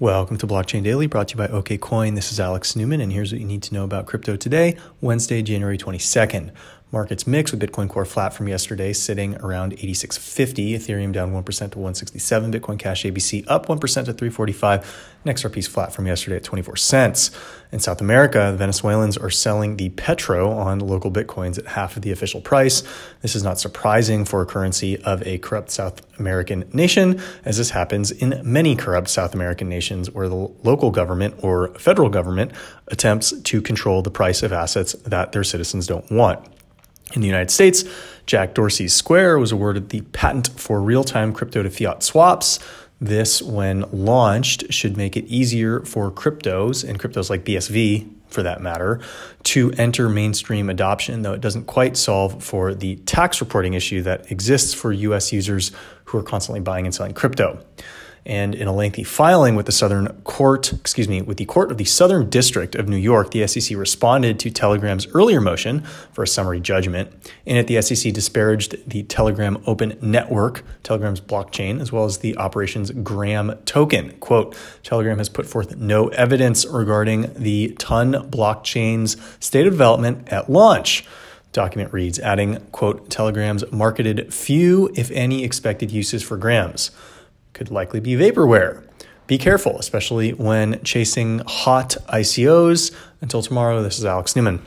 Welcome to Blockchain Daily, brought to you by OKCoin. This is Alex Newman, and here's what you need to know about crypto today, Wednesday, January 22nd. Markets mixed with Bitcoin Core flat from yesterday, sitting around 86.50. Ethereum down 1% to 167. Bitcoin Cash ABC up 1% to 345. Next XRP's flat from yesterday at 24 cents. In South America, the Venezuelans are selling the petro on LocalBitcoins at half of the official price. This is not surprising for a currency of a corrupt South American nation, as this happens in many corrupt South American nations where the local government or federal government attempts to control the price of assets that their citizens don't want. In the United States, Jack Dorsey's Square was awarded the patent for real time crypto to fiat swaps. This, when launched, should make it easier for cryptos and cryptos like BSV, for that matter, to enter mainstream adoption, though it doesn't quite solve for the tax reporting issue that exists for US users who are constantly buying and selling crypto. And in a lengthy filing with the Southern Court, excuse me, with the Court of the Southern District of New York, the SEC responded to Telegram's earlier motion for a summary judgment. In it, the SEC disparaged the Telegram Open Network, Telegram's blockchain, as well as the operation's Gram token. Quote, Telegram has put forth no evidence regarding the Ton blockchain's state of development at launch document reads, adding, quote, Telegram's marketed few, if any, expected uses for grams could likely be vaporware. Be careful, especially when chasing hot ICOs. Until tomorrow, this is Alex Newman.